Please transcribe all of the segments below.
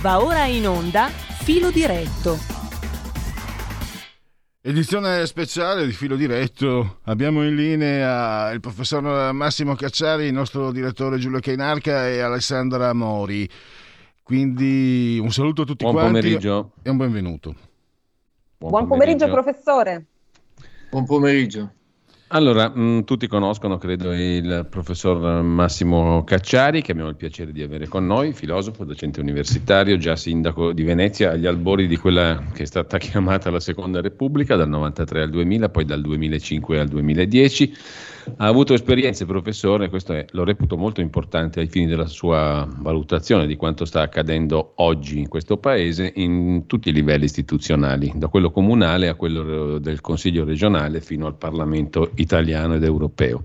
Va ora in onda Filo Diretto. Edizione speciale di Filo Diretto. Abbiamo in linea il professor Massimo Cacciari, il nostro direttore Giulio Cainarca e Alessandra Mori. Quindi un saluto a tutti buon quanti pomeriggio. e un benvenuto. Buon, buon pomeriggio, pomeriggio, professore. Buon pomeriggio. Allora, mh, mm, tutti conoscono, credo, il professor Massimo Cacciari, che abbiamo il piacere di avere con noi, filosofo, docente universitario, già sindaco di Venezia, agli albori di quella che è stata chiamata la Seconda Repubblica, dal 93 al 2000, poi dal 2005 al 2010 ha avuto esperienze, professore, questo è, lo reputo molto importante ai fini della sua valutazione di quanto sta accadendo oggi in questo paese in tutti i livelli istituzionali, da quello comunale a quello del Consiglio regionale fino al Parlamento italiano ed europeo.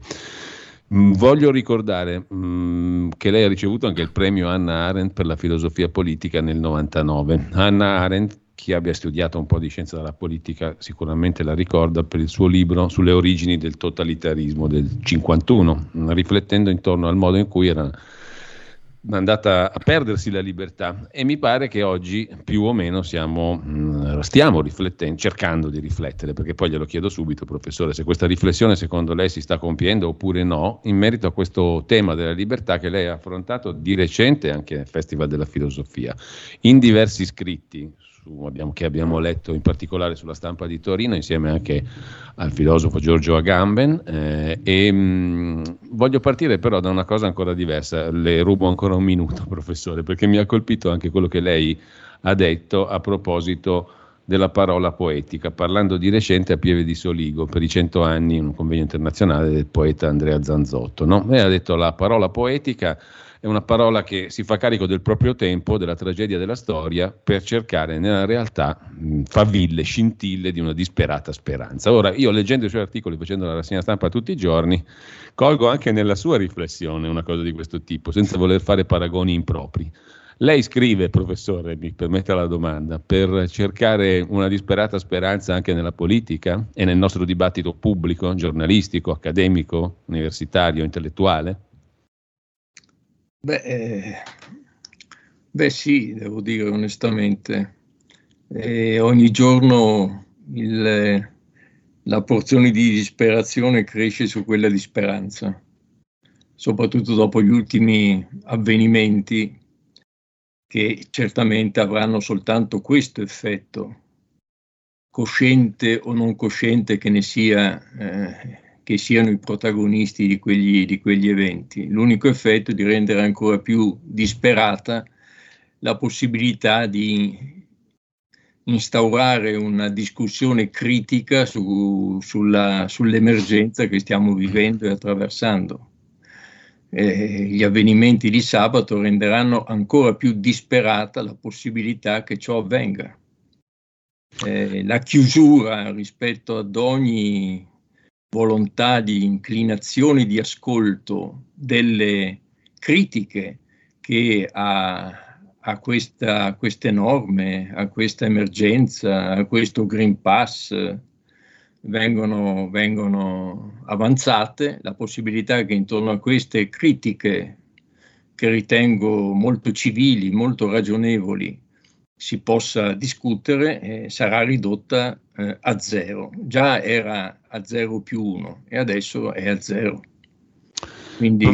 Mm, voglio ricordare mh, mm, che lei ha ricevuto anche il premio Anna Arendt per la filosofia politica nel 99. Anna Arendt chi abbia studiato un po' di scienza della politica sicuramente la ricorda per il suo libro sulle origini del totalitarismo del 51, riflettendo intorno al modo in cui era andata a perdersi la libertà. E mi pare che oggi più o meno siamo, mm, stiamo riflettendo, cercando di riflettere, perché poi glielo chiedo subito, professore, se questa riflessione secondo lei si sta compiendo oppure no, in merito a questo tema della libertà che lei ha affrontato di recente anche al Festival della Filosofia, in diversi scritti su, abbiamo, che abbiamo letto in particolare sulla stampa di Torino insieme anche al filosofo Giorgio Agamben eh, e mh, mm, voglio partire però da una cosa ancora diversa, le rubo ancora un minuto professore perché mi ha colpito anche quello che lei ha detto a proposito della parola poetica, parlando di recente a Pieve di Soligo per i cento anni, un convegno internazionale del poeta Andrea Zanzotto. No? Lei ha detto la parola poetica è una parola che si fa carico del proprio tempo, della tragedia della storia, per cercare nella realtà faville, scintille di una disperata speranza. Ora, io leggendo i suoi articoli, facendo la rassegna stampa tutti i giorni, colgo anche nella sua riflessione una cosa di questo tipo, senza voler fare paragoni impropri. Lei scrive, professore, mi permetta la domanda, per cercare una disperata speranza anche nella politica e nel nostro dibattito pubblico, giornalistico, accademico, universitario, intellettuale? Beh, eh, beh, sì, devo dire onestamente. Eh, ogni giorno il, la porzione di disperazione cresce su quella di speranza, soprattutto dopo gli ultimi avvenimenti che certamente avranno soltanto questo effetto, cosciente o non cosciente che ne sia. Eh, che siano i protagonisti di quegli, di quegli eventi. L'unico effetto è di rendere ancora più disperata la possibilità di instaurare una discussione critica su, sulla, sull'emergenza che stiamo vivendo e attraversando. Eh, gli avvenimenti di sabato renderanno ancora più disperata la possibilità che ciò avvenga. Eh, la chiusura rispetto ad ogni volontà di inclinazione di ascolto delle critiche che a, a, questa, a, queste norme, a questa emergenza, a questo Green Pass vengono, vengono avanzate, la possibilità che intorno a queste critiche, che ritengo molto civili, molto ragionevoli, si possa discutere eh, sarà ridotta eh, a zero. Già era a 0 più 1 e adesso è a 0. Quindi,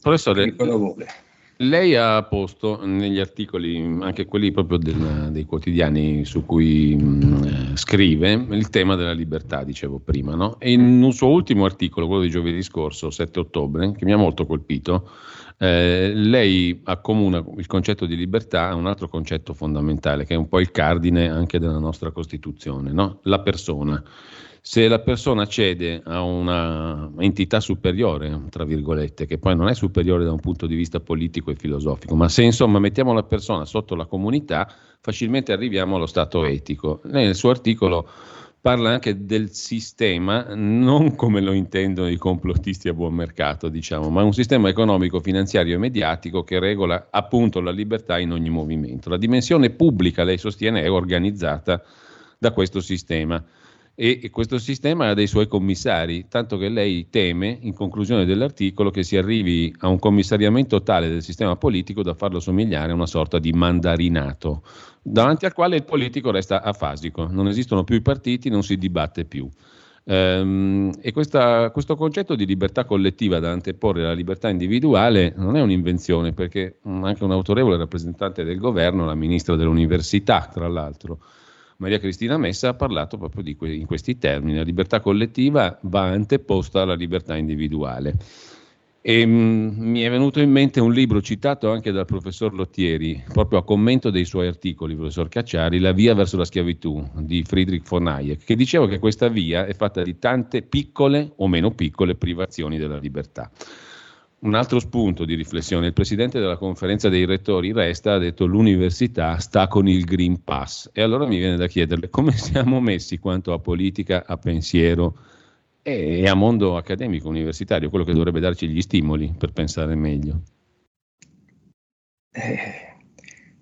professore, lei ha posto negli articoli, anche quelli proprio del, dei quotidiani su cui mh, eh, scrive, il tema della libertà, dicevo prima, no? E in un suo ultimo articolo, quello di giovedì scorso, 7 ottobre, che mi ha molto colpito, eh, lei accomuna il concetto di libertà a un altro concetto fondamentale, che è un po' il cardine anche della nostra Costituzione, no? la persona. Se la persona cede a una entità superiore, tra virgolette, che poi non è superiore da un punto di vista politico e filosofico, ma se insomma mettiamo la persona sotto la comunità, facilmente arriviamo allo stato etico. Lei nel suo articolo parla anche del sistema, non come lo intendono i complottisti a buon mercato, diciamo, ma un sistema economico, finanziario e mediatico che regola appunto la libertà in ogni movimento. La dimensione pubblica, lei sostiene, è organizzata da questo sistema. E, questo sistema ha dei suoi commissari, tanto che lei teme, in conclusione dell'articolo, che si arrivi a un commissariamento tale del sistema politico da farlo somigliare a una sorta di mandarinato, davanti al quale il politico resta afasico, non esistono più i partiti, non si dibatte più. Ehm, e questa, questo concetto di libertà collettiva da anteporre alla libertà individuale non è un'invenzione, perché anche un autorevole rappresentante del governo, la ministra dell'università, tra l'altro, Maria Cristina Messa, ha parlato proprio que- in questi termini. La libertà collettiva va anteposta alla libertà individuale. E, mh, mm, mi è venuto in mente un libro citato anche dal professor Lottieri, proprio a commento dei suoi articoli, professor Cacciari, La via verso la schiavitù di Friedrich von Hayek, che diceva che questa via è fatta di tante piccole o meno piccole privazioni della libertà. Un altro spunto di riflessione, il presidente della conferenza dei rettori Resta ha detto l'università sta con il Green Pass e allora mi viene da chiederle come siamo messi quanto a politica, a pensiero, e a mondo accademico universitario, quello che dovrebbe darci gli stimoli per pensare meglio. Eh,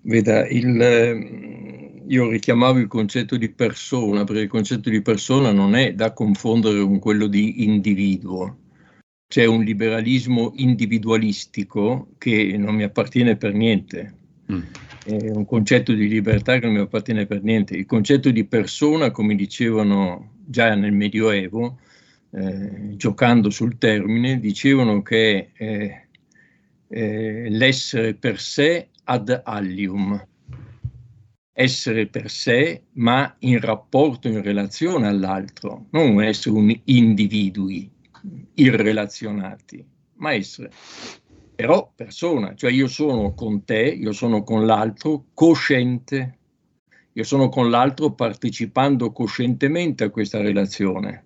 veda, il, ehm, io richiamavo il concetto di persona, perché il concetto di persona non è da confondere con quello di individuo. C'è un liberalismo individualistico che non mi appartiene per niente. Mm. È un concetto di libertà che non mi appartiene per niente. Il concetto di persona, come dicevano già nel Medioevo, eh, giocando sul termine, dicevano che eh, eh, l'essere per sé ad allium, essere per sé ma in rapporto, in relazione all'altro, non essere un individui irrelazionati, ma essere però persona, cioè io sono con te, io sono con l'altro cosciente, io sono con l'altro partecipando coscientemente a questa relazione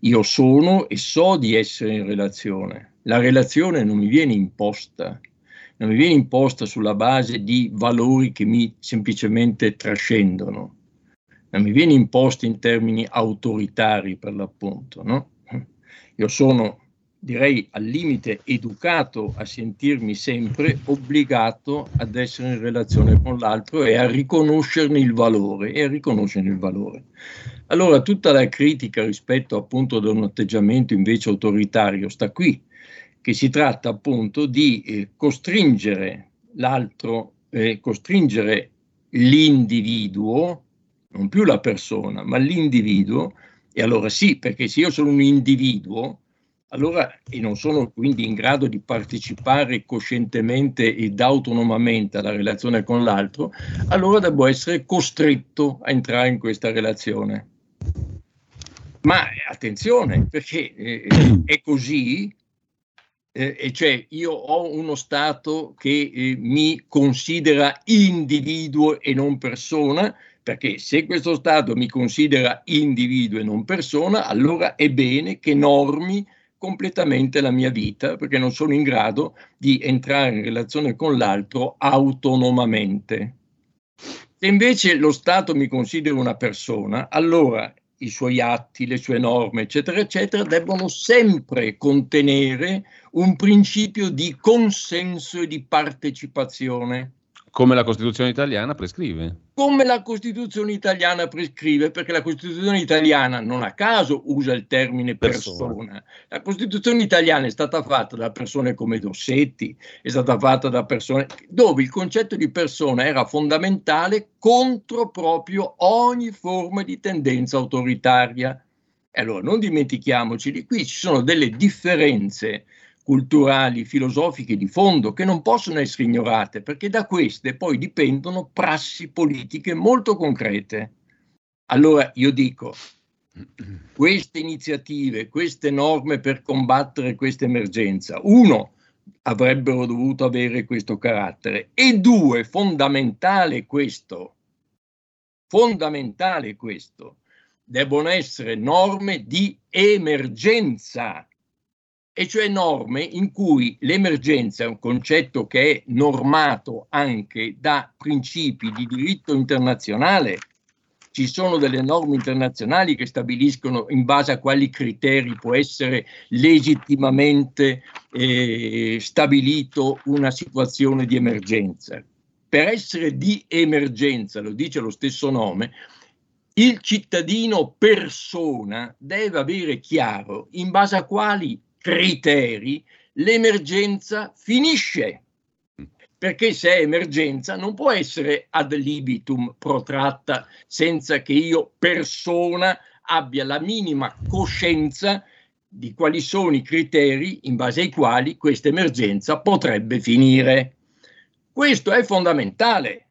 io sono e so di essere in relazione. La relazione non mi viene imposta, non mi viene imposta sulla base di valori che mi semplicemente trascendono, non mi viene imposta in termini autoritari per l'appunto. No? Io sono direi al limite educato a sentirmi sempre obbligato ad essere in relazione con l'altro e a riconoscerne il valore e a riconoscerne il valore. Allora tutta la critica rispetto appunto ad un atteggiamento invece autoritario sta qui, che si tratta appunto di eh, costringere l'altro, eh, costringere l'individuo, non più la persona, ma l'individuo, e allora sì, perché se io sono un individuo, allora, e non sono quindi in grado di partecipare coscientemente ed autonomamente alla relazione con l'altro, allora devo essere costretto a entrare in questa relazione. Ma attenzione, perché eh, è così, eh, cioè io ho uno Stato che eh, mi considera individuo e non persona, perché se questo Stato mi considera individuo e non persona, allora è bene che normi completamente la mia vita perché non sono in grado di entrare in relazione con l'altro autonomamente. Se invece lo Stato mi considera una persona, allora i suoi atti, le sue norme, eccetera, eccetera, debbono sempre contenere un principio di consenso e di partecipazione. Come la Costituzione italiana prescrive. Come la Costituzione italiana prescrive, perché la Costituzione italiana non a caso usa il termine persona. persona. La Costituzione italiana è stata fatta da persone come Dossetti, è stata fatta da persone dove il concetto di persona era fondamentale contro proprio ogni forma di tendenza autoritaria. E allora non dimentichiamoci di qui ci sono delle differenze culturali, filosofiche di fondo che non possono essere ignorate perché da queste poi dipendono prassi politiche molto concrete. Allora io dico, queste iniziative, queste norme per combattere questa emergenza, uno, avrebbero dovuto avere questo carattere e due, fondamentale questo, fondamentale questo, devono essere norme di emergenza e cioè norme in cui l'emergenza è un concetto che è normato anche da principi di diritto internazionale. Ci sono delle norme internazionali che stabiliscono in base a quali criteri può essere legittimamente eh, stabilito una situazione di emergenza. Per essere di emergenza, lo dice lo stesso nome, il cittadino persona deve avere chiaro in base a quali criteri l'emergenza finisce. Perché se è emergenza non può essere ad libitum protratta senza che io persona abbia la minima coscienza di quali sono i criteri in base ai quali questa emergenza potrebbe finire. Questo è fondamentale.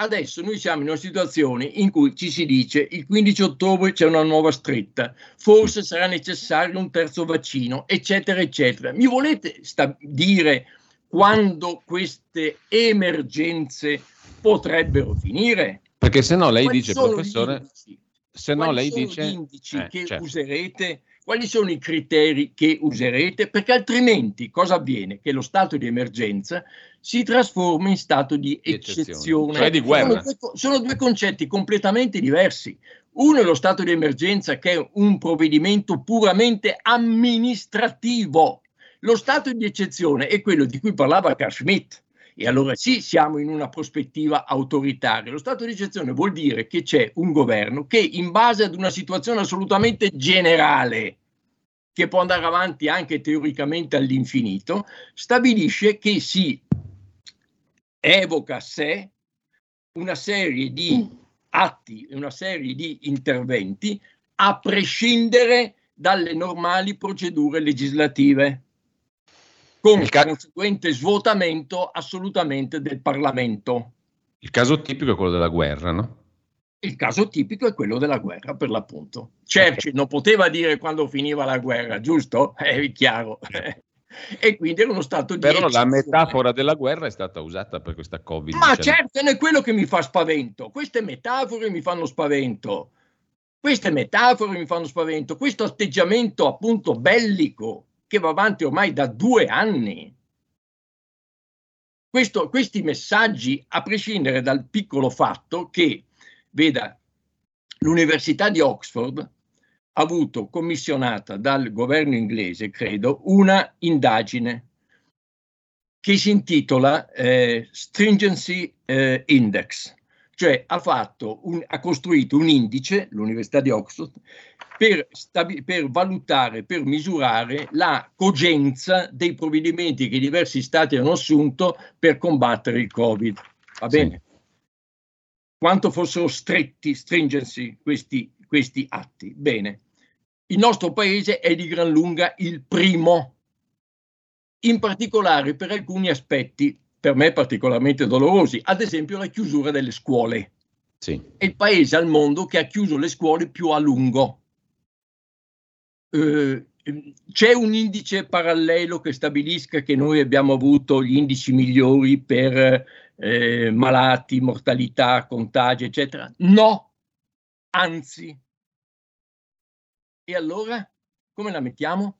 Adesso noi siamo in una situazione in cui ci si dice il 15 ottobre c'è una nuova stretta, forse sarà necessario un terzo vaccino, eccetera, eccetera. Mi volete sta- dire quando queste emergenze potrebbero finire? Perché se no lei Quali dice, professore, se no lei dice... gli indici eh, che certo. userete quali sono i criteri che userete, perché altrimenti cosa avviene? Che lo stato di emergenza si trasforma in stato di eccezione. Cioè di guerra. Sono due, sono due concetti completamente diversi. Uno è lo stato di emergenza che è un provvedimento puramente amministrativo. Lo stato di eccezione è quello di cui parlava Carl Schmitt e allora sì, siamo in una prospettiva autoritaria. Lo stato di eccezione vuol dire che c'è un governo che in base ad una situazione assolutamente generale, che può andare avanti anche teoricamente all'infinito, stabilisce che si evoca a sé una serie di atti, una serie di interventi a prescindere dalle normali procedure legislative con il ca- conseguente svuotamento assolutamente del Parlamento. Il caso tipico è quello della guerra, no? Il caso tipico è quello della guerra, per l'appunto. Churchill okay. non poteva dire quando finiva la guerra, giusto? È chiaro. e quindi era uno stato di Però la metafora della guerra è stata usata per questa Covid. Ma certo, non è quello che mi fa spavento. Queste metafore mi fanno spavento. Queste metafore mi fanno spavento. Questo atteggiamento appunto bellico che va avanti ormai da due anni. Questo, questi messaggi, a prescindere dal piccolo fatto che, veda, l'Università di Oxford ha avuto commissionata dal governo inglese, credo, una indagine che si intitola eh, Stringency eh, Index, cioè ha, un, ha costruito un indice, l'Università di Oxford, per, stabi- per, valutare, per misurare la cogenza dei provvedimenti che diversi stati hanno assunto per combattere il Covid. Va bene? Sì. Quanto fossero stretti, stringency questi, questi atti. Bene. Il nostro paese è di gran lunga il primo, in particolare per alcuni aspetti per me particolarmente dolorosi, ad esempio la chiusura delle scuole. Sì. È il paese al mondo che ha chiuso le scuole più a lungo. Eh, c'è un indice parallelo che stabilisca che noi abbiamo avuto gli indici migliori per eh, malati, mortalità, contagi, eccetera? No, anzi. E allora come la mettiamo?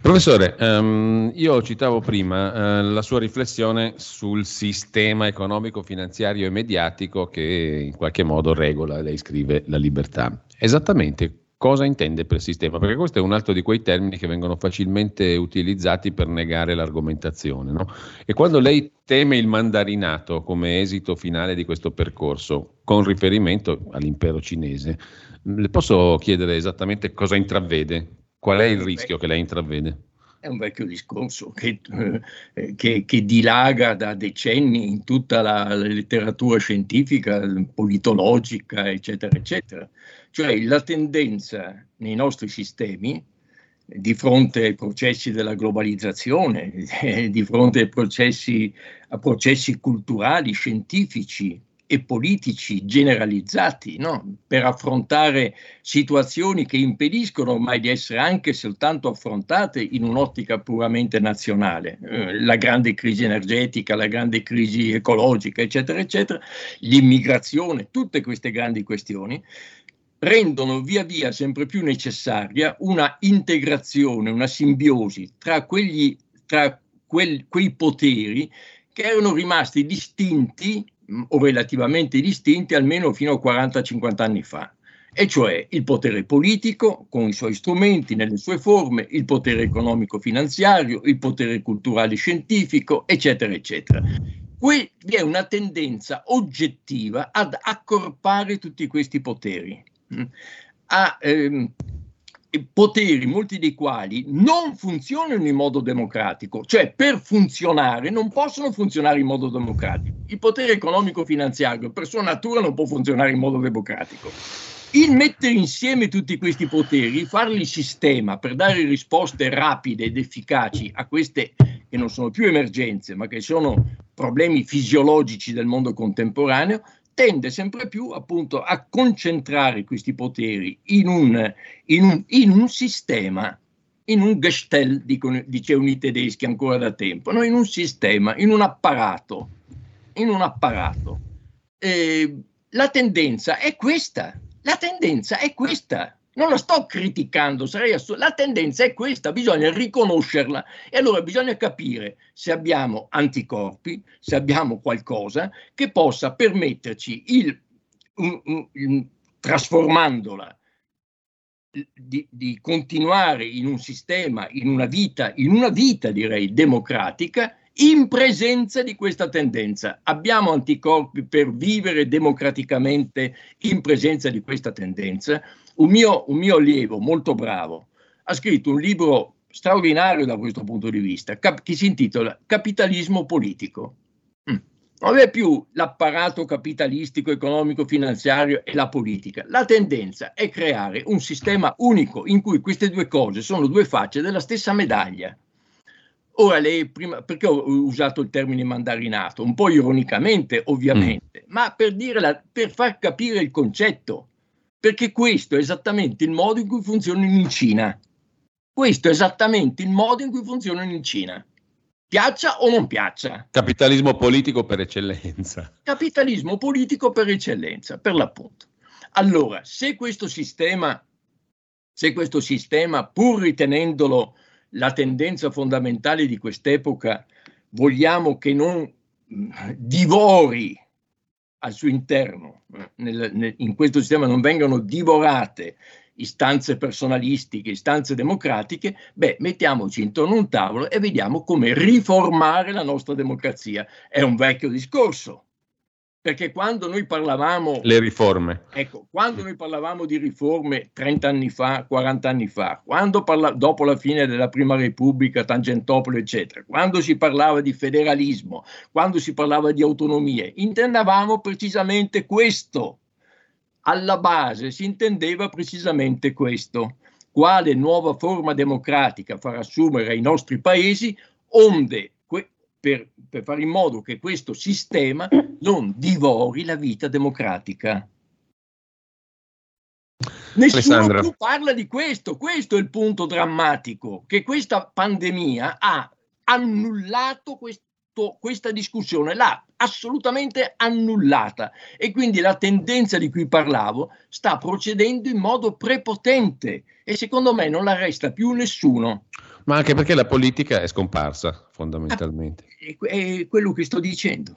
Professore, um, io citavo prima uh, la sua riflessione sul sistema economico, finanziario e mediatico che in qualche modo regola, lei scrive, la libertà. Esattamente cosa intende per sistema? Perché questo è un altro di quei termini che vengono facilmente utilizzati per negare l'argomentazione. No? E quando lei teme il mandarinato come esito finale di questo percorso, con riferimento all'impero cinese, le posso chiedere esattamente cosa intravede? Qual è il rischio che lei intravede? È un vecchio discorso che, eh, che, che, dilaga da decenni in tutta la, la, letteratura scientifica, politologica, eccetera, eccetera. Cioè la tendenza nei nostri sistemi, di fronte ai processi della globalizzazione, di fronte ai processi, a processi culturali, scientifici, e politici generalizzati no? per affrontare situazioni che impediscono ormai di essere anche soltanto affrontate in un'ottica puramente nazionale, eh, la grande crisi energetica, la grande crisi ecologica, eccetera, eccetera, l'immigrazione, tutte queste grandi questioni rendono via via sempre più necessaria una integrazione, una simbiosi tra, quegli, tra quel, quei poteri che erano rimasti distinti o relativamente distinti almeno fino a 40-50 anni fa, e cioè il potere politico con i suoi strumenti, nelle sue forme, il potere economico-finanziario, il potere culturale scientifico, eccetera, eccetera. que- vi è una tendenza oggettiva ad accorpare tutti questi poteri, mm, a ehm, poteri, molti dei quali non funzionano in modo democratico, cioè per funzionare non possono funzionare in modo democratico. Il potere economico-finanziario per sua natura non può funzionare in modo democratico. Il mettere insieme tutti questi poteri, farli sistema per dare risposte rapide ed efficaci a queste che non sono più emergenze, ma che sono problemi fisiologici del mondo contemporaneo, tende sempre più appunto a concentrare questi poteri in un, in un, in un sistema, in un Gestell, dicevano i tedeschi ancora da tempo, no? in un sistema, in un apparato, in un apparato. Eh, la tendenza è questa, la tendenza è questa. Non la sto criticando, sarei assu- la tendenza è questa, bisogna riconoscerla e allora bisogna capire se abbiamo anticorpi, se abbiamo qualcosa che possa permetterci, il, um, um, trasformandola, di, di, continuare in un sistema, in una vita, in una vita direi democratica, in presenza di questa tendenza. Abbiamo anticorpi per vivere democraticamente in presenza di questa tendenza un mio, un mio allievo molto bravo ha scritto un libro straordinario da questo punto di vista, cap- che si intitola Capitalismo politico. Mm. Non è più l'apparato capitalistico, economico, finanziario e la politica. La tendenza è creare un sistema unico in cui queste due cose sono due facce della stessa medaglia. Ora, lei prima, perché ho usato il termine mandarinato? Un po' ironicamente, ovviamente, mm. ma per, la, per far capire il concetto perché questo è esattamente il modo in cui funzionano in Cina. Questo è esattamente il modo in cui funzionano in Cina. Piaccia o non piaccia. Capitalismo politico per eccellenza. Capitalismo politico per eccellenza, per l'appunto. Allora, se questo sistema, se questo sistema pur ritenendolo la tendenza fondamentale di quest'epoca, vogliamo che non divori al suo interno, eh, nel, nel, in questo sistema non vengano divorate istanze personalistiche, istanze democratiche, beh, mettiamoci intorno a un tavolo e vediamo come riformare la nostra democrazia. È un vecchio discorso, perché quando noi parlavamo... Le riforme. Ecco, quando noi parlavamo di riforme 30 anni fa, 40 anni fa, quando parla, dopo la fine della Prima Repubblica, Tangentopoli, eccetera, quando si parlava di federalismo, quando si parlava di autonomie, intendavamo precisamente questo. Alla base si intendeva precisamente questo. Quale nuova forma democratica far assumere ai nostri paesi, onde per, per fare in modo che questo sistema non divori la vita democratica. Nessuno Alessandra. più parla di questo, questo è il punto drammatico, che questa pandemia ha annullato questo, questa discussione, l'ha assolutamente annullata e quindi la tendenza di cui parlavo sta procedendo in modo prepotente e secondo me non la resta più nessuno. Ma anche perché la politica è scomparsa fondamentalmente. È, è quello che sto dicendo.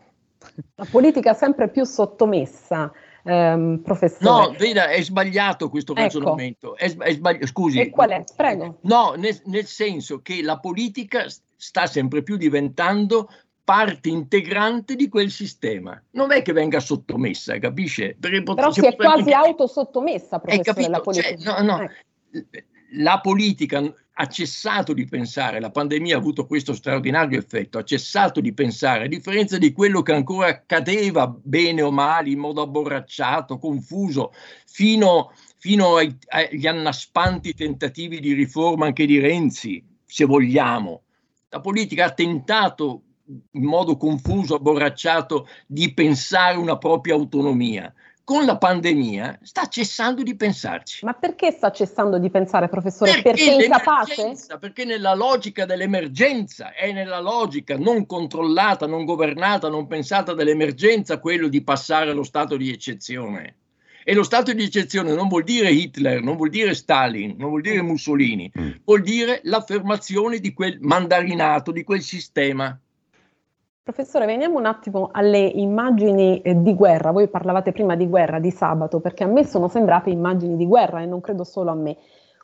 La politica è sempre più sottomessa. Um, professore. No, veda, è sbagliato questo ecco. ragionamento. È, è sbagli- scusi. E qual è? Prego. No, nel, nel, senso che la politica sta sempre più diventando parte integrante di quel sistema. Non è che venga sottomessa, capisce? Perché Però si è quasi anche... autosottomessa, professore, la politica. Cioè, no, no. Eh. La politica ha cessato di pensare, la pandemia ha avuto questo straordinario effetto, ha cessato di pensare, a differenza di quello che ancora accadeva bene o male, in modo abborracciato, confuso, fino, fino ai, agli annaspanti tentativi di riforma anche di Renzi, se vogliamo. La politica ha tentato in modo confuso, abborracciato, di pensare una propria autonomia con la pandemia sta cessando di pensarci. Ma perché sta cessando di pensare, professore? Perché, perché è incapace? Perché nella logica dell'emergenza, è nella logica non controllata, non governata, non pensata dell'emergenza quello di passare allo stato di eccezione. E lo stato di eccezione non vuol dire Hitler, non vuol dire Stalin, non vuol dire Mussolini, mm. vuol dire l'affermazione di quel mandarinato, di quel sistema Professore, veniamo un attimo alle immagini eh, di guerra. Voi parlavate prima di guerra, di sabato, perché a me sono sembrate immagini di guerra e non credo solo a me.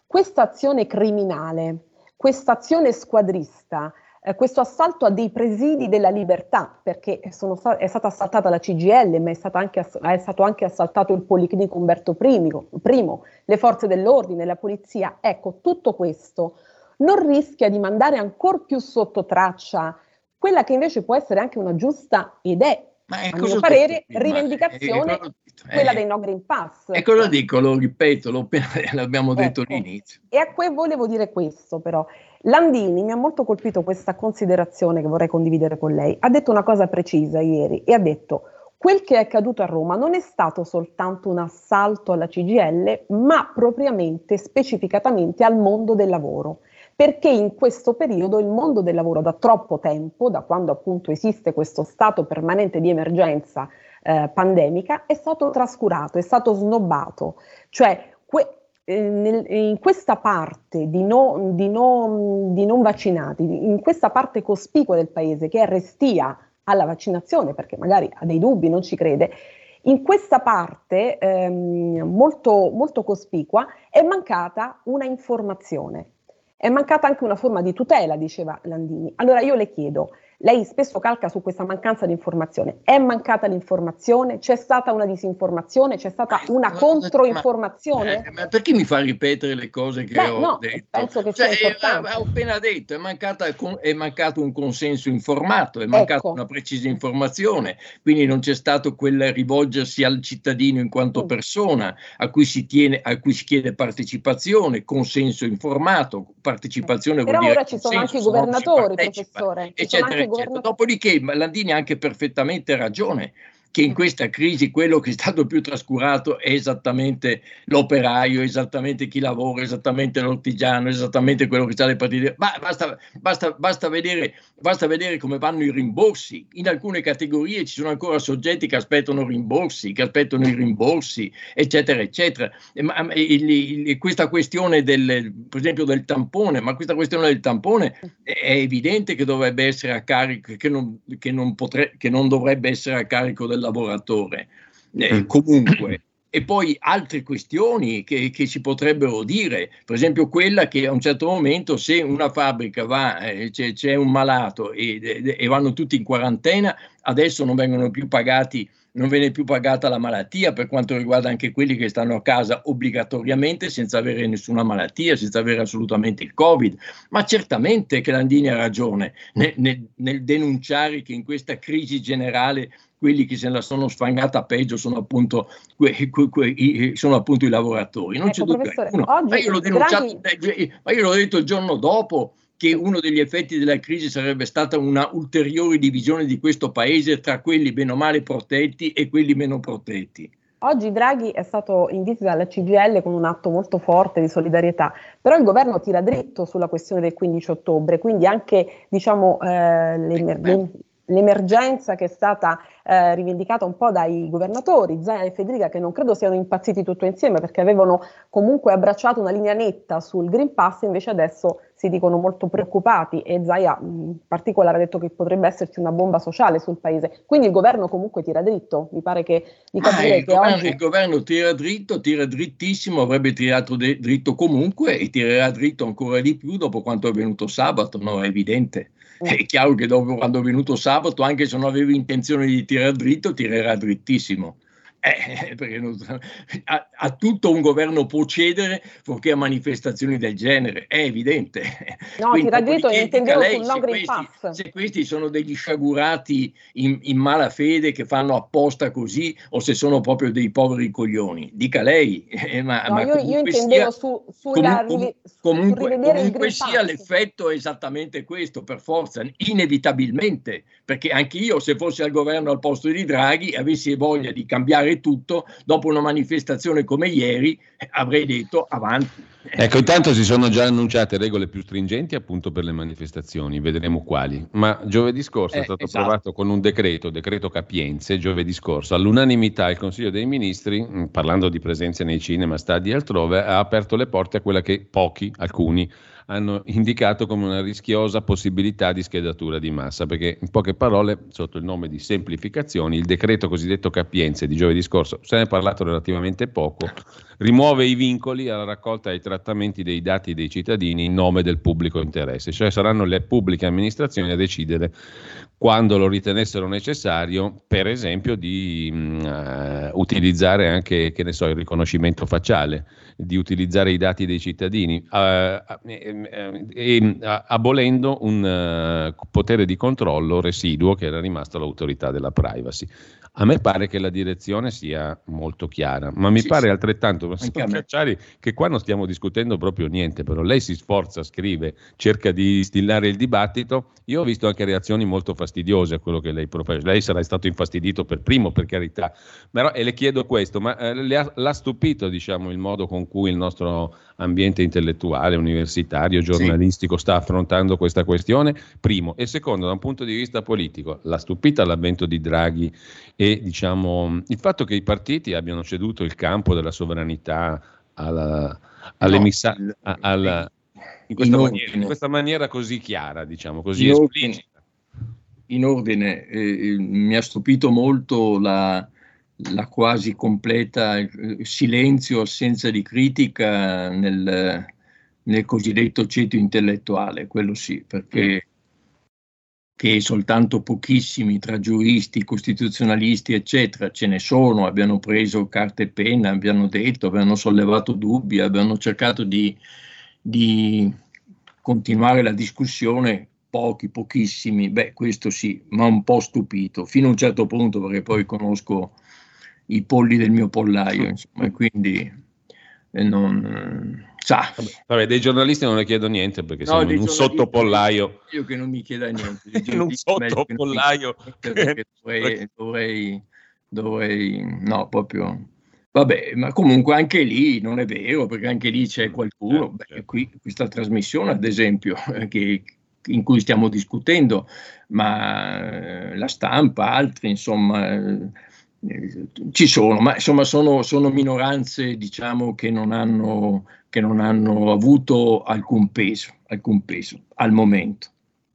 Questa azione criminale, questa azione squadrista, eh, questo assalto a dei presidi della libertà, perché sono, è stata assaltata la CGL, ma è, anche, è, stato anche assaltato il Policlinico Umberto I, primo, le forze dell'ordine, la polizia. Ecco, tutto questo non rischia di mandare ancora più sotto traccia quella che invece può essere anche una giusta ed è, a mio parere, rivendicazione, eh, quella dei no Green Pass. E cosa dico, lo ripeto, lo, l'abbiamo ecco. detto all'inizio. E a cui volevo dire questo però. Landini mi ha molto colpito questa considerazione che vorrei condividere con lei. Ha detto una cosa precisa ieri e ha detto quel che è accaduto a Roma non è stato soltanto un assalto alla CGL, ma propriamente, specificatamente al mondo del lavoro perché in questo periodo il mondo del lavoro da troppo tempo, da quando appunto esiste questo stato permanente di emergenza eh, pandemica, è stato trascurato, è stato snobbato. Cioè, que- eh, nel, in questa parte di, no, di, no, di non vaccinati, in questa parte cospicua del paese che è restia alla vaccinazione, perché magari ha dei dubbi, non ci crede, in questa parte ehm, molto, molto cospicua è mancata una informazione. È mancata anche una forma di tutela, diceva Landini. Allora io le chiedo, lei spesso calca su questa mancanza di informazione. È mancata l'informazione? C'è stata una disinformazione? C'è stata una controinformazione? Ma, ma perché mi fa ripetere le cose che Beh, ho no, detto? Penso che cioè, sia eh, ho appena detto, è, mancata, è, mancato un consenso informato, è mancata ecco. una precisa informazione, quindi non c'è stato quel rivolgersi al cittadino in quanto mm. persona a cui si, tiene, a cui si chiede partecipazione, consenso informato, partecipazione Però vuol ora ci sono anche i governatori, professore. Eccetera, Certo. Dopodiché Landini ha anche perfettamente ragione che in questa crisi quello che è stato più trascurato è esattamente l'operaio, esattamente chi lavora, esattamente l'artigiano, esattamente quello che sta alle partite. Ma basta, basta, basta, vedere, basta vedere come vanno i rimborsi. In alcune categorie ci sono ancora soggetti che aspettano rimborsi, che aspettano i rimborsi, eccetera, eccetera. E, ma, il, il, questa questione del, per esempio del tampone, ma questa questione del tampone è evidente che dovrebbe essere a carico, che non, che non, potre, che non dovrebbe essere a carico del del lavoratore. Eh, mm. comunque, e poi altre questioni che, che, si potrebbero dire, per esempio quella che a un certo momento se una fabbrica va, eh, c'è, c'è, un malato e, e, vanno tutti in quarantena, adesso non vengono più pagati non viene più pagata la malattia per quanto riguarda anche quelli che stanno a casa obbligatoriamente senza avere nessuna malattia, senza avere assolutamente il Covid. Ma certamente che Landini ha ragione nel, nel, nel denunciare che in questa crisi generale quelli che se la sono sfangata peggio sono appunto, que, que, que, sono appunto i lavoratori. Non ecco, c'è dubbio. Ma io l'ho denunciato, Draghi... ma io l'ho detto il giorno dopo che uno degli effetti della crisi sarebbe stata una ulteriore divisione di questo paese tra quelli bene o male protetti e quelli meno protetti. Oggi Draghi è stato in visita alla CGL con un atto molto forte di solidarietà, però il governo tira dritto sulla questione del 15 ottobre, quindi anche diciamo, eh, l'emergenza l'emergenza che è stata eh, rivendicata un po' dai governatori, Zaia e Federica, che non credo siano impazziti tutto insieme perché avevano comunque abbracciato una linea netta sul Green Pass, invece adesso si dicono molto preoccupati e Zaia in particolare ha detto che potrebbe esserci una bomba sociale sul paese. Quindi il governo comunque tira dritto, mi pare che di ah, che governo, oggi... Il governo tira dritto, tira drittissimo, avrebbe tirato de- dritto comunque e tirerà dritto ancora di più dopo quanto è avvenuto sabato, no? È evidente. È chiaro che dopo, quando è venuto sabato, anche se non avevi intenzione di tirare dritto, tirerà drittissimo. Eh, perché non, a, a, tutto un governo può cedere fuorché a manifestazioni del genere, è evidente. No, Quindi, ti dritto intendevo sul no Green Pass. Se questi sono degli sciagurati in, in mala fede che fanno apposta così o se sono proprio dei poveri coglioni, dica lei. Eh, ma, no, ma io, io intendevo sia, su, sulla, comunque, comunque, comunque sia l'effetto è esattamente questo, per forza, inevitabilmente, perché anche io se fossi al governo al posto di Draghi avessi voglia di cambiare cambiare tutto, dopo una manifestazione come ieri avrei detto avanti. Ecco, intanto si sono già annunciate regole più stringenti appunto per le manifestazioni, vedremo quali. Ma giovedì scorso eh, è stato esatto. approvato con un decreto, decreto Capienze, giovedì scorso, all'unanimità il Consiglio dei Ministri, mm, parlando di presenze nei cinema, stadi e altrove, ha aperto le porte a quella che pochi, alcuni, hanno indicato come una rischiosa possibilità di schedatura di massa, perché in poche parole, sotto il nome di semplificazioni, il decreto cosiddetto capienze di giovedì scorso, se ne è parlato relativamente poco, rimuove i vincoli alla raccolta e ai trattamenti dei dati dei cittadini in nome del pubblico interesse, cioè saranno le pubbliche amministrazioni a decidere quando lo ritenessero necessario, per esempio, di mh, uh, utilizzare anche so, il riconoscimento facciale, di utilizzare i dati dei cittadini, uh, e, e, abolendo un uh, potere di controllo residuo che era rimasto all'autorità della privacy. A me pare che la direzione sia molto chiara, ma mi sì, pare sì. altrettanto Cacciari che qua non stiamo discutendo proprio niente, però lei si sforza, scrive, cerca di stillare il dibattito. Io ho visto anche reazioni molto fastidiose a quello che lei propone. Lei sarà stato infastidito per primo, per carità, però, e le chiedo questo, ma eh, ha, l'ha stupito diciamo, il modo con cui il nostro ambiente intellettuale, universitario, giornalistico sì. sta affrontando questa questione? Primo. E secondo, da un punto di vista politico, l'ha stupita l'avvento di Draghi e diciamo, il fatto che i partiti abbiano ceduto il campo della sovranità alla, all'emissario, no, alla, in, questa in, maniera, in, questa maniera, così chiara, diciamo, così in esplicita. in ordine, eh, mi ha stupito molto la, la quasi completa silenzio, assenza di critica nel, nel cosiddetto ceto intellettuale, quello sì, perché che soltanto pochissimi tra giuristi, costituzionalisti, eccetera, ce ne sono, abbiano preso carta e penna, abbiano detto, abbiano sollevato dubbi, abbiano cercato di, di continuare la discussione, pochi, pochissimi, beh, questo sì, ma un po' stupito, fino a un certo punto, perché poi conosco i polli del mio pollaio, insomma, e quindi eh, non sa. Vabbè, vabbè, dei giornalisti non le chiedo niente perché no, sono un sottopollaio. Io che non mi chiedo niente. un sottopollaio. Dovrei, dovrei, dovrei, no, proprio. Vabbè, ma comunque anche lì non è vero, perché anche lì c'è qualcuno, eh, beh, certo. qui, questa trasmissione ad esempio, che, in cui stiamo discutendo, ma eh, la stampa, altri, insomma, eh, ci sono, ma insomma sono, sono minoranze diciamo, che, non hanno, che non hanno avuto alcun peso, alcun peso al momento.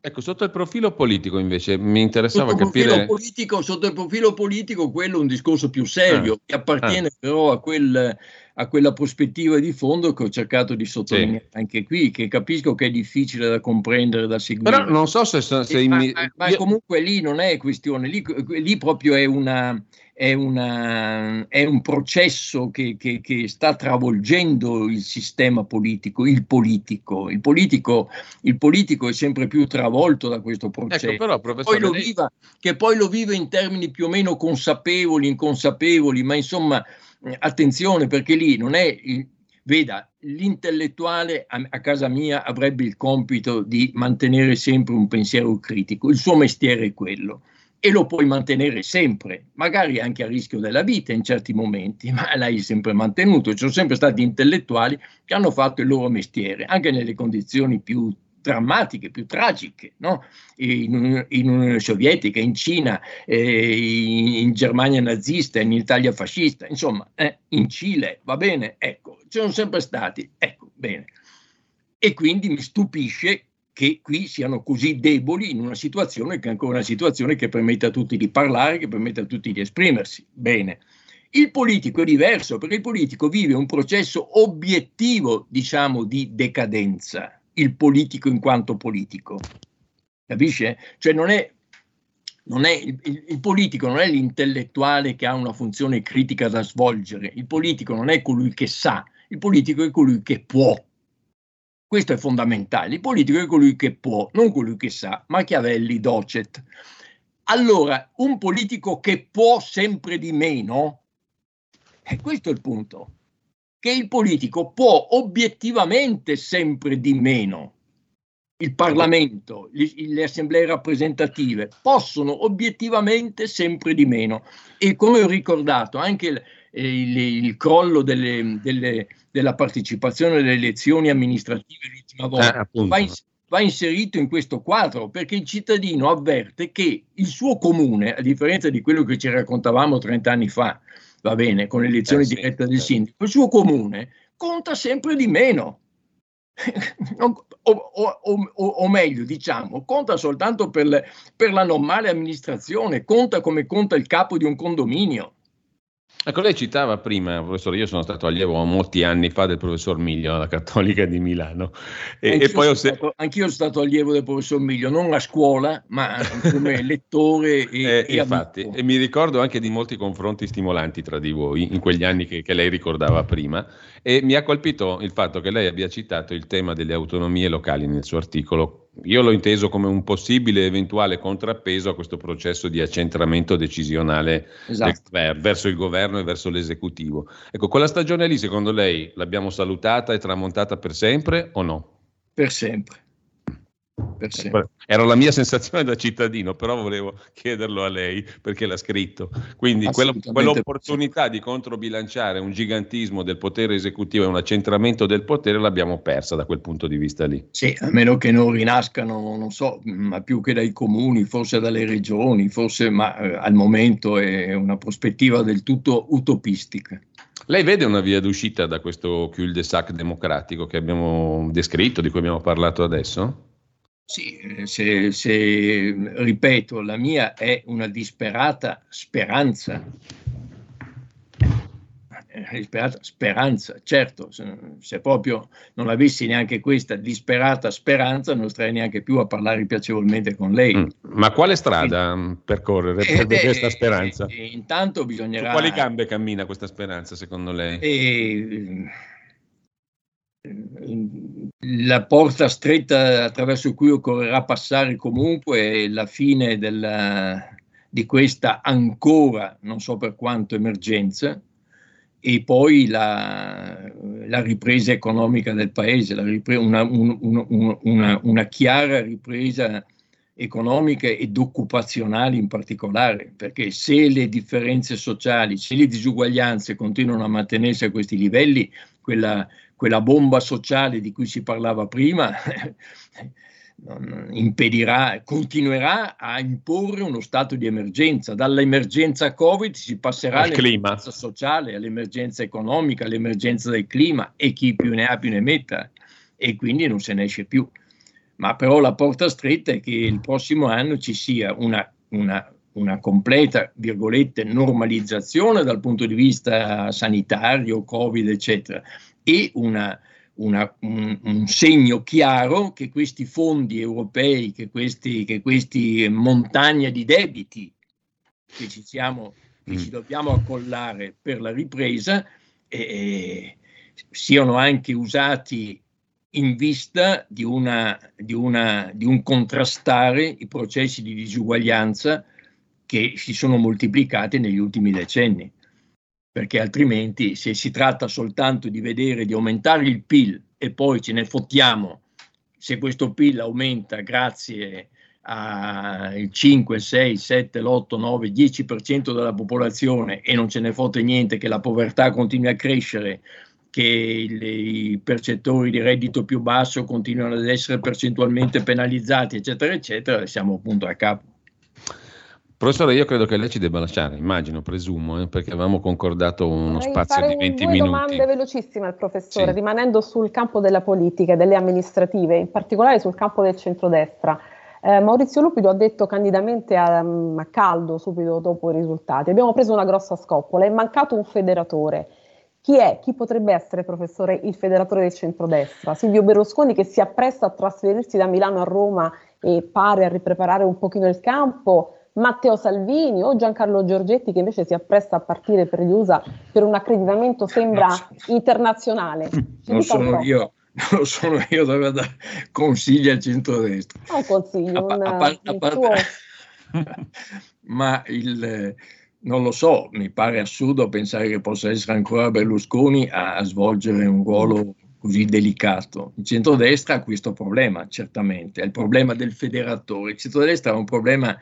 Ecco, sotto il profilo politico invece mi interessava sotto capire... Politico, sotto il profilo politico quello è un discorso più serio, ah, che appartiene ah. però a, quel, a, quella prospettiva di fondo che ho cercato di sottolineare sì. anche qui, che capisco che è difficile da comprendere, da seguire. Però non so se... se, se ma, ma, ma, comunque lì non è questione, lì, lì proprio è una è, una, è un processo che, che, che, sta travolgendo il sistema politico, il politico. Il politico, il politico è sempre più travolto da questo ecco, processo. Ecco, però, poi lei... viva, che poi lo vive in termini più o meno consapevoli, inconsapevoli, ma insomma, attenzione perché lì non è... Veda, l'intellettuale a, a, casa mia avrebbe il compito di mantenere sempre un pensiero critico, il suo mestiere è quello e lo puoi mantenere sempre, magari anche a rischio della vita in certi momenti, ma l'hai sempre mantenuto. Ci sono sempre stati intellettuali che hanno fatto il loro mestiere, anche nelle condizioni più drammatiche, più tragiche, no? in, Unione Sovietica, in Cina, eh, in, Germania nazista, in Italia fascista, insomma, eh, in Cile, va bene, ecco, ci sono sempre stati, ecco, bene. E quindi mi stupisce che qui siano così deboli in una situazione che è ancora una situazione che permette a tutti di parlare, che permette a tutti di esprimersi. Bene. Il politico è diverso perché il politico vive un processo obiettivo, diciamo, di decadenza, il politico in quanto politico. Capisce? Cioè non è, non è il, il, il politico non è l'intellettuale che ha una funzione critica da svolgere, il politico non è colui che sa, il politico è colui che può questo è fondamentale. Il politico è colui che può, non colui che sa. Machiavelli, docet. Allora, un politico che può sempre di meno, e questo è il punto, che il politico può obiettivamente sempre di meno. Il Parlamento, le, le assemblee rappresentative possono obiettivamente sempre di meno. E come ho ricordato, anche il, il, il crollo delle, delle della partecipazione alle elezioni amministrative l'ultima volta, eh, va, in, va, inserito in questo quadro perché il cittadino avverte che il suo comune, a differenza di quello che ci raccontavamo 30 anni fa, va bene, con l'elezione eh, diretta sì, del certo. sindaco, il suo comune conta sempre di meno. o, o, o, o, meglio, diciamo, conta soltanto per, per la normale amministrazione, conta come conta il capo di un condominio. Ecco, lei citava prima, professore, io sono stato allievo molti anni fa del professor Miglio alla Cattolica di Milano. E, anch'io, e poi ho stato, anch'io sono stato allievo del professor Miglio, non a scuola, ma come lettore e, eh, e infatti, amico. E mi ricordo anche di molti confronti stimolanti tra di voi in quegli anni che, che lei ricordava prima. E mi ha colpito il fatto che lei abbia citato il tema delle autonomie locali nel suo articolo io l'ho inteso come un possibile eventuale contrappeso a questo processo di accentramento decisionale esatto. del, verso il governo e verso l'esecutivo. Ecco, quella stagione lì, secondo lei, l'abbiamo salutata e tramontata per sempre o no? Per sempre per sempre. Era la mia sensazione da cittadino, però volevo chiederlo a lei perché l'ha scritto. Quindi quello, quell'opportunità di controbilanciare un gigantismo del potere esecutivo e un accentramento del potere l'abbiamo persa da quel punto di vista lì. Sì, a meno che non rinascano, non so, ma più che dai comuni, forse dalle regioni, forse, ma eh, al momento è una prospettiva del tutto utopistica. Lei vede una via d'uscita da questo cul-de-sac democratico che abbiamo descritto, di cui abbiamo parlato adesso? Sì, eh, se, se, ripeto, la mia è una disperata speranza. Eh, disperata speranza, certo, se, se, proprio non avessi neanche questa disperata speranza non starei neanche più a parlare piacevolmente con lei. Mm, ma quale strada Quindi, percorrere per eh, questa speranza? Eh, intanto bisognerà... Su quali gambe cammina questa speranza secondo lei? Eh, la porta stretta attraverso cui occorrerà passare comunque è la fine della, di questa ancora, non so per quanto, emergenza e poi la, la ripresa economica del paese, ripresa, una, un, un, una, una chiara ripresa economica ed occupazionali in particolare, perché se le differenze sociali, se le disuguaglianze continuano a mantenersi a questi livelli, quella, quella bomba sociale di cui si parlava prima impedirà, continuerà a imporre uno stato di emergenza. Dall'emergenza Covid si passerà all'emergenza sociale, all'emergenza economica, all'emergenza del clima e chi più ne ha più ne metta e quindi non se ne esce più. Ma però la porta stretta è che il prossimo anno ci sia una, una una completa, virgolette, normalizzazione dal punto di vista sanitario, Covid, eccetera, e una, una, un, un, segno chiaro che questi fondi europei, che questi, che questi montagna di debiti che ci, siamo, che ci mm. dobbiamo accollare per la ripresa, eh, siano anche usati in vista di, una, di, una, di un contrastare i processi di disuguaglianza che si sono moltiplicati negli ultimi decenni perché altrimenti se si tratta soltanto di vedere di aumentare il PIL e poi ce ne fottiamo se questo PIL aumenta grazie al 5, 6, 7, l'8, 9, 10% della popolazione e non ce ne fotte niente che la povertà continui a crescere, che i percettori di reddito più basso continuano ad essere percentualmente penalizzati, eccetera, eccetera, siamo appunto a capo. Professore, io credo che lei ci debba lasciare, immagino, presumo, eh, perché avevamo concordato uno Vorrei spazio di 20 due minuti. domande velocissime al professore, sì. rimanendo sul campo della politica e delle amministrative, in particolare sul campo del centrodestra. Eh, Maurizio Lupido ha detto candidamente a, a, caldo, subito dopo i risultati, abbiamo preso una grossa scoppola, è mancato un federatore. Chi è, chi potrebbe essere, professore, il federatore del centrodestra? Silvio Berlusconi che si appresta a trasferirsi da Milano a Roma e pare a ripreparare un pochino il campo, Matteo Salvini o Giancarlo Giorgetti che invece si appresta a partire per gli USA per un accreditamento sembra internazionale. non sono io, non sono io da dare consigli al centrodestra. Un consiglio, un, a, a, a, suo... ma il, non lo so, mi pare assurdo pensare che possa essere ancora Berlusconi a, a svolgere un ruolo così delicato. Il centrodestra ha questo problema, certamente, è il problema del federatore. Il centrodestra ha un problema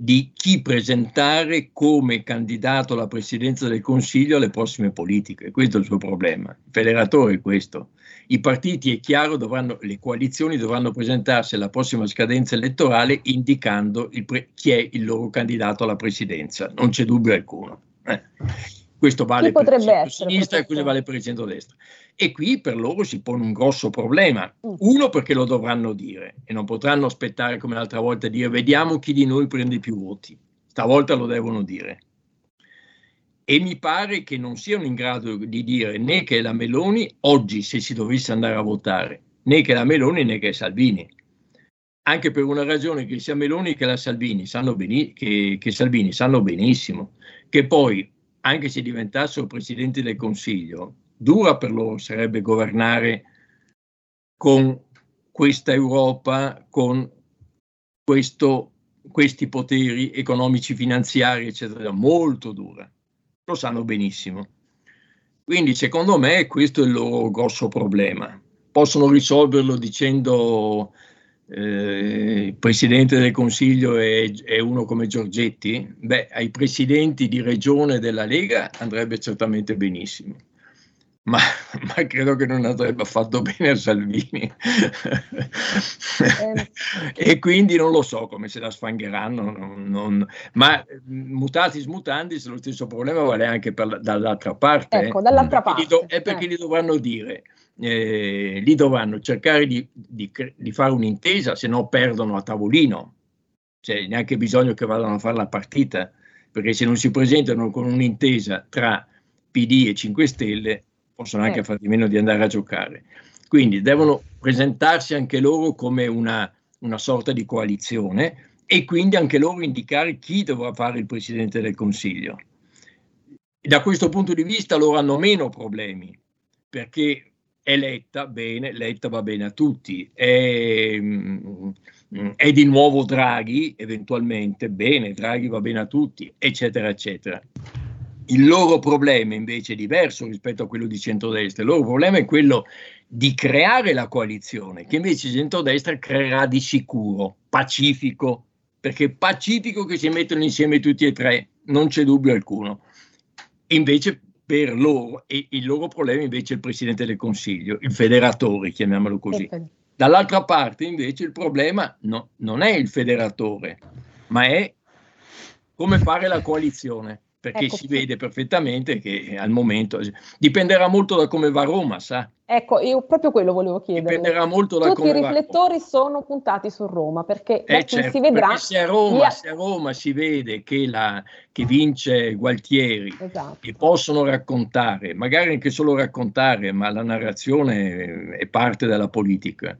di chi presentare come candidato alla presidenza del Consiglio alle prossime politiche. Questo è il suo problema. Il federatore è questo. I partiti, è chiaro, dovranno, le coalizioni dovranno presentarsi alla prossima scadenza elettorale indicando pre- chi è il loro candidato alla presidenza. Non c'è dubbio alcuno. Eh. Questo vale per il centro-sinistra e questo vale per il centro-destra. E qui per loro si pone un grosso problema. Mm. Uno perché lo dovranno dire e non potranno aspettare come l'altra volta dire vediamo chi di noi prende più voti. Stavolta lo devono dire. E mi pare che non siano in grado di dire né che la Meloni oggi, se si dovesse andare a votare, né che la Meloni né che Salvini. Anche per una ragione che sia Meloni che la Salvini sanno, beni- che, che Salvini sanno benissimo che poi, anche se diventassero presidenti del Consiglio, dura per loro sarebbe governare con questa Europa, con questo, questi poteri economici, finanziari, eccetera, molto dura. Lo sanno benissimo. Quindi, secondo me, questo è il loro grosso problema. Possono risolverlo dicendo eh, il presidente del Consiglio è, è, uno come Giorgetti? Beh, ai presidenti di regione della Lega andrebbe certamente benissimo ma, ma, credo che non avrebbe fatto bene a Salvini. eh. e quindi non lo so come se la sfangheranno, non, non, ma mutatis mutandis lo stesso problema vale anche per, dall'altra parte. Ecco, dall'altra parte. Do, è perché eh. li dovranno dire, eh, li dovranno cercare di, di, di fare un'intesa, se no perdono a tavolino. C'è neanche bisogno che vadano a fare la partita, perché se non si presentano con un'intesa tra PD e 5 Stelle possono anche eh. far di meno di andare a giocare. Quindi devono presentarsi anche loro come una, una sorta di coalizione e quindi anche loro indicare chi dovrà fare il Presidente del Consiglio. Da questo punto di vista loro hanno meno problemi, perché è Letta, bene, Letta va bene a tutti, è, è di nuovo Draghi, eventualmente, bene, Draghi va bene a tutti, eccetera, eccetera. Il loro problema invece è diverso rispetto a quello di centrodestra, il loro problema è quello di creare la coalizione, che invece centrodestra creerà di sicuro, pacifico, perché pacifico che si mettono insieme tutti e tre, non c'è dubbio alcuno. Invece per loro, e il loro problema invece è il Presidente del Consiglio, il federatore, chiamiamolo così. Dall'altra parte invece il problema no, non è il federatore, ma è come fare la coalizione perché ecco. si vede perfettamente che al momento dipenderà molto da come va Roma, sa? Ecco, io proprio quello volevo chiedere. Dipenderà molto da Tutti come i riflettori va. sono puntati su Roma perché eh certo, si vedrà. Se a, Roma, via... se a, Roma, si vede che, la, che vince Gualtieri esatto. e possono raccontare, magari anche solo raccontare, ma la narrazione è parte della politica.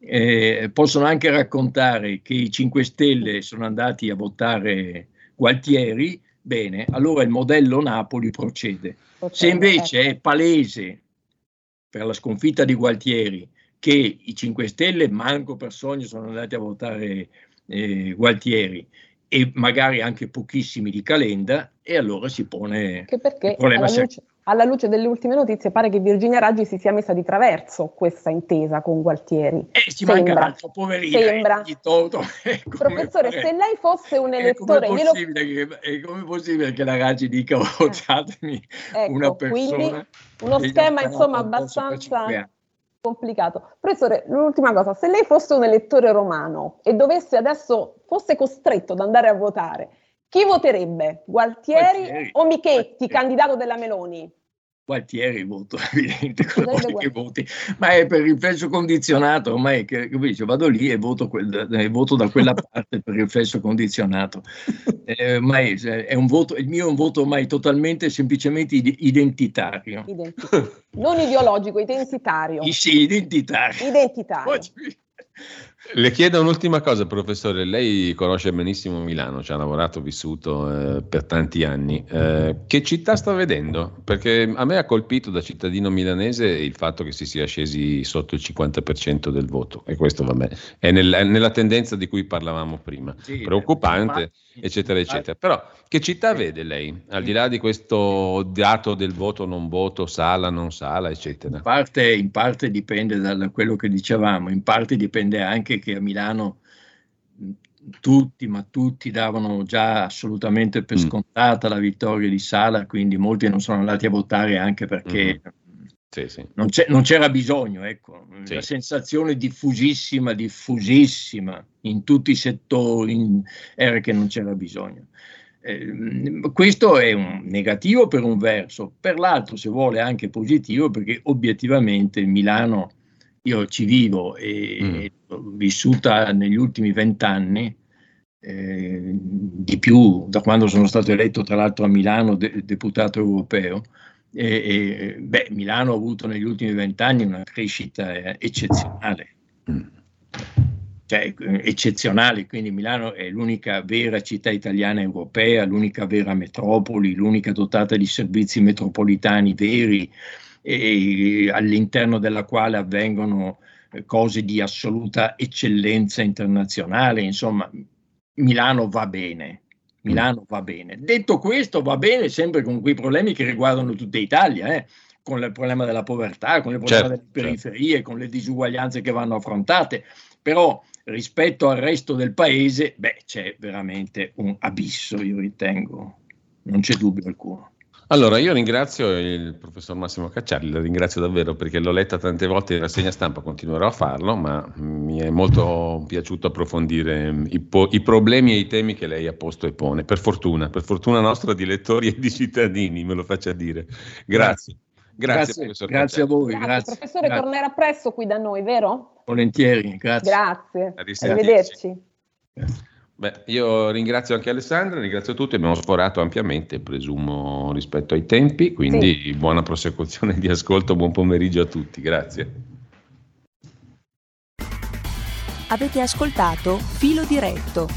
Eh, possono anche raccontare che i 5 Stelle sono andati a votare Gualtieri bene, allora il modello Napoli procede. Se invece è palese per la sconfitta di Gualtieri che i 5 Stelle, manco per sogno, sono andati a votare eh, Gualtieri e magari anche pochissimi di Calenda, e allora si pone che perché il problema alla luce, alla luce, delle ultime notizie pare che Virginia Raggi si sia messa di traverso questa intesa con Gualtieri. Eh, ci sembra, manca l'altro, poverina. Sembra. Eh, toto, Professore, se lei fosse un elettore... È come, possibile che, è come possibile che la Raggi dica votatemi eh. ecco, una persona... Quindi uno schema insomma abbastanza complicato. Professore, l'ultima cosa, se lei fosse un elettore romano e dovesse adesso, fosse costretto ad andare a votare, chi voterebbe? Gualtieri, Gualtieri o Michetti, Gualtieri. candidato della Meloni? Gualtieri voto, evidente, che voti, ma è per riflesso condizionato, ormai che, dice, vado lì e voto, quel, eh, voto da quella parte per riflesso condizionato. Eh, ma è, è, un voto, il mio è un voto ormai totalmente, semplicemente identitario. identitario. Non ideologico, identitario. Sì, identitario. Identitario. Le chiedo un'ultima cosa, professore. Lei conosce benissimo Milano, ci ha lavorato, vissuto eh, per tanti anni. Eh, che città sta vedendo? Perché a me ha colpito da cittadino milanese il fatto che si sia scesi sotto il 50% del voto, e questo vabbè, è, nel, è nella tendenza di cui parlavamo prima. Sì, Preoccupante, ma... eccetera, eccetera. Però che città vede lei, al di là di questo dato del voto non voto, sala, non sala, eccetera? In parte, in parte dipende da quello che dicevamo, in parte dipende anche che a Milano tutti, ma tutti davano già assolutamente per mm. scontata la vittoria di Sala, quindi molti non sono andati a votare anche perché mm. Sì, sì. Non, non, c'era bisogno, ecco. Sì. la sensazione diffusissima, diffusissima in tutti i settori in, era che non c'era bisogno. Eh, questo è un negativo per un verso, per l'altro, se vuole, anche positivo, perché obiettivamente Milano, io ci vivo e mm. ho vissuta negli ultimi vent'anni, eh, di più da quando sono stato eletto tra l'altro a Milano de- deputato europeo. E, e, beh, Milano ha avuto negli ultimi vent'anni una crescita eh, eccezionale. Mm cioè, eccezionali, quindi Milano è l'unica vera città italiana europea, l'unica vera metropoli, l'unica dotata di servizi metropolitani veri, e all'interno della quale avvengono eh, cose di assoluta eccellenza internazionale, insomma, Milano va bene. Milano va bene. Detto questo, va bene sempre con quei problemi che riguardano tutta Italia, eh? con il problema della povertà, con il problema certo, delle periferie, certo. con le disuguaglianze che vanno affrontate. Però rispetto al resto del paese, beh, c'è veramente un abisso, io ritengo, non c'è dubbio alcuno. Allora, io ringrazio il professor Massimo Cacciari, lo ringrazio davvero perché l'ho letta tante volte in rassegna stampa, continuerò a farlo, ma mi è molto piaciuto approfondire i, po- i, problemi e i temi che lei ha posto e pone, per fortuna, per fortuna nostra di lettori e di cittadini, me lo faccia dire. Grazie. Grazie, grazie, grazie a voi. Grazie. grazie. Professore, grazie. tornerà presto qui da noi, vero? Volentieri, grazie. Grazie. Arrivederci. Beh, io ringrazio anche Alessandra, ringrazio tutti, abbiamo sforato ampiamente, presumo, rispetto ai tempi, quindi sì. buona prosecuzione di ascolto, buon pomeriggio a tutti, grazie. Avete ascoltato Filo Diretto